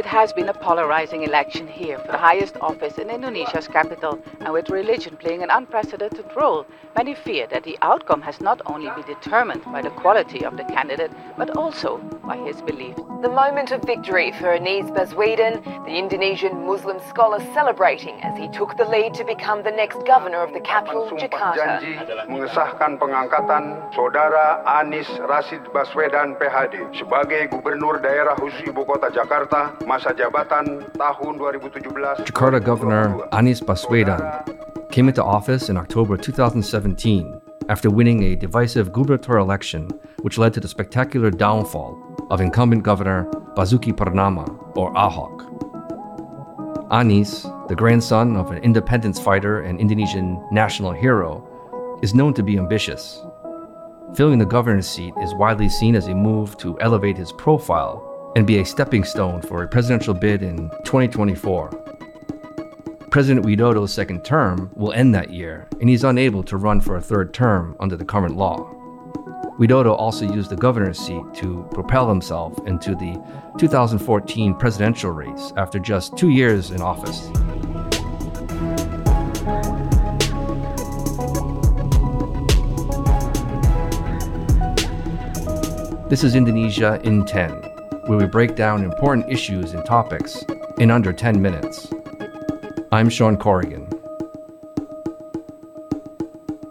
It has been a polarizing election here for the highest office in Indonesia's capital, and with religion playing an unprecedented role, many fear that the outcome has not only been determined by the quality of the candidate, but also by his beliefs. The moment of victory for Anies Baswedan, the Indonesian Muslim scholar celebrating as he took the lead to become the next governor of the capital, Jakarta. janji mengesahkan pengangkatan Saudara Anies Rashid Baswedan PhD sebagai Gubernur Daerah Khusus Ibu Kota Jakarta masa jabatan tahun 2017. Jakarta Governor Anies Baswedan came into office in October 2017 after winning a divisive gubernatorial election which led to the spectacular downfall of incumbent Governor Basuki Purnama, or Ahok. Anies, the grandson of an independence fighter and Indonesian national hero, is known to be ambitious. Filling the governor's seat is widely seen as a move to elevate his profile and be a stepping stone for a presidential bid in 2024. President Widodo's second term will end that year, and he's unable to run for a third term under the current law. Widodo also used the governor's seat to propel himself into the 2014 presidential race after just two years in office. This is Indonesia in 10, where we break down important issues and topics in under 10 minutes. I'm Sean Corrigan.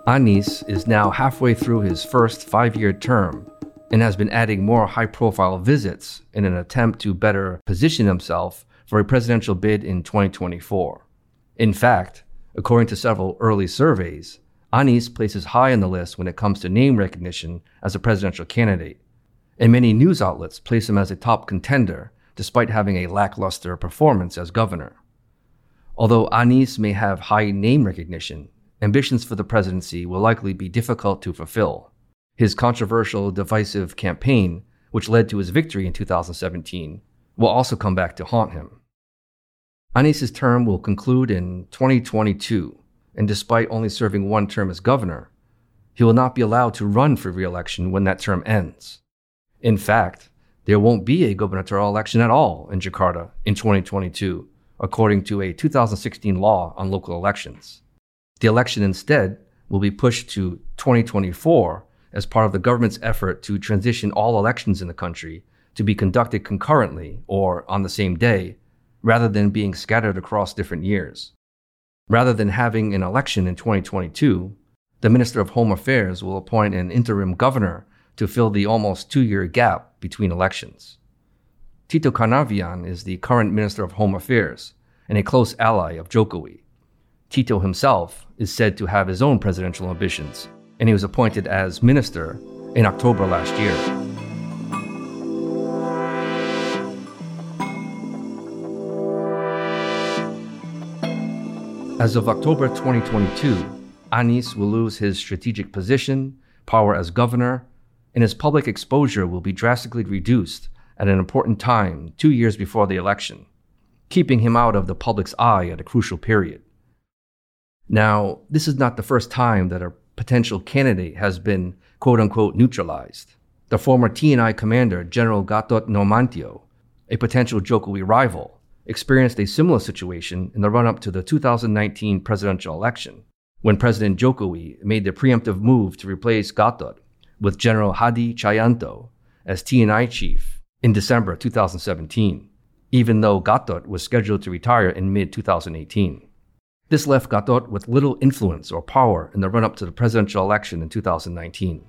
Anies is now halfway through his first five year term and has been adding more high profile visits in an attempt to better position himself for a presidential bid in 2024. In fact, according to several early surveys, Anies places high on the list when it comes to name recognition as a presidential candidate, and many news outlets place him as a top contender despite having a lackluster performance as governor. Although Anies may have high name recognition, ambitions for the presidency will likely be difficult to fulfill. His controversial, divisive campaign, which led to his victory in 2017, will also come back to haunt him. Anies' term will conclude in 2022, and despite only serving one term as governor, he will not be allowed to run for re election when that term ends. In fact, there won't be a gubernatorial election at all in Jakarta in 2022, according to a 2016 law on local elections. The election instead will be pushed to 2024 as part of the government's effort to transition all elections in the country to be conducted concurrently or on the same day, rather than being scattered across different years. Rather than having an election in 2022, the Minister of Home Affairs will appoint an interim governor to fill the almost two year gap between elections. Tito Karnavian is the current Minister of Home Affairs and a close ally of Jokowi. Tito himself is said to have his own presidential ambitions, and he was appointed as minister in October last year. As of October 2022, Anies will lose his strategic position, power as governor, and his public exposure will be drastically reduced at an important time two years before the election, keeping him out of the public's eye at a crucial period. Now, this is not the first time that a potential candidate has been quote unquote neutralized. The former TNI commander, General Gatot Nurmantyo, a potential Jokowi rival, experienced a similar situation in the run up to the 2019 presidential election, when President Jokowi made the preemptive move to replace Gatot with General Hadi Tjahjanto as TNI chief in December 2017, even though Gatot was scheduled to retire in mid 2018. This left Gatot with little influence or power in the run up to the presidential election in 2019.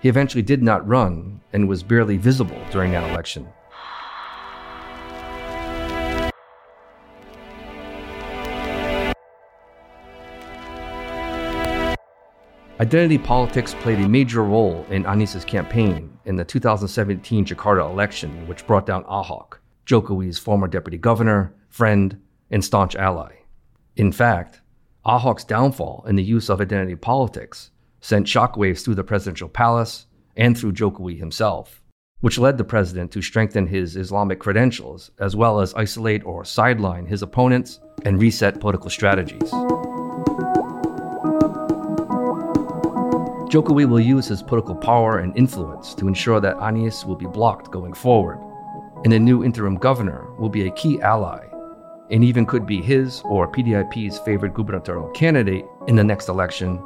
He eventually did not run and was barely visible during that election. Identity politics played a major role in Anies' campaign in the 2017 Jakarta election, which brought down Ahok, Jokowi's former deputy governor, friend, and staunch ally. In fact, Ahok's downfall in the use of identity politics sent shockwaves through the presidential palace and through Jokowi himself, which led the president to strengthen his Islamic credentials as well as isolate or sideline his opponents and reset political strategies. Jokowi will use his political power and influence to ensure that Anies will be blocked going forward, and the new interim governor will be a key ally and even could be his or PDIP's favorite gubernatorial candidate in the next election,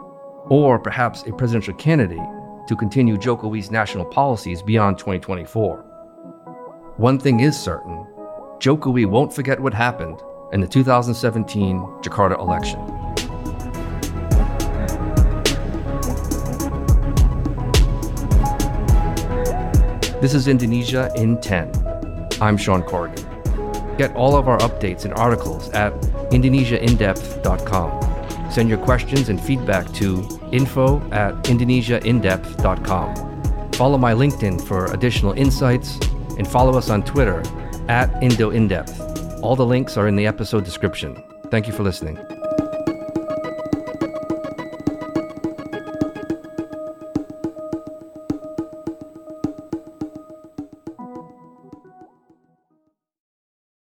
or perhaps a presidential candidate to continue Jokowi's national policies beyond 2024. One thing is certain Jokowi won't forget what happened in the 2017 Jakarta election. This is Indonesia in 10. I'm Sean Corrigan. Get all of our updates and articles at indonesiaindepth.com. Send your questions and feedback to info at indonesiaindepth.com. Follow my LinkedIn for additional insights and follow us on Twitter at IndoIndepth. All the links are in the episode description. Thank you for listening.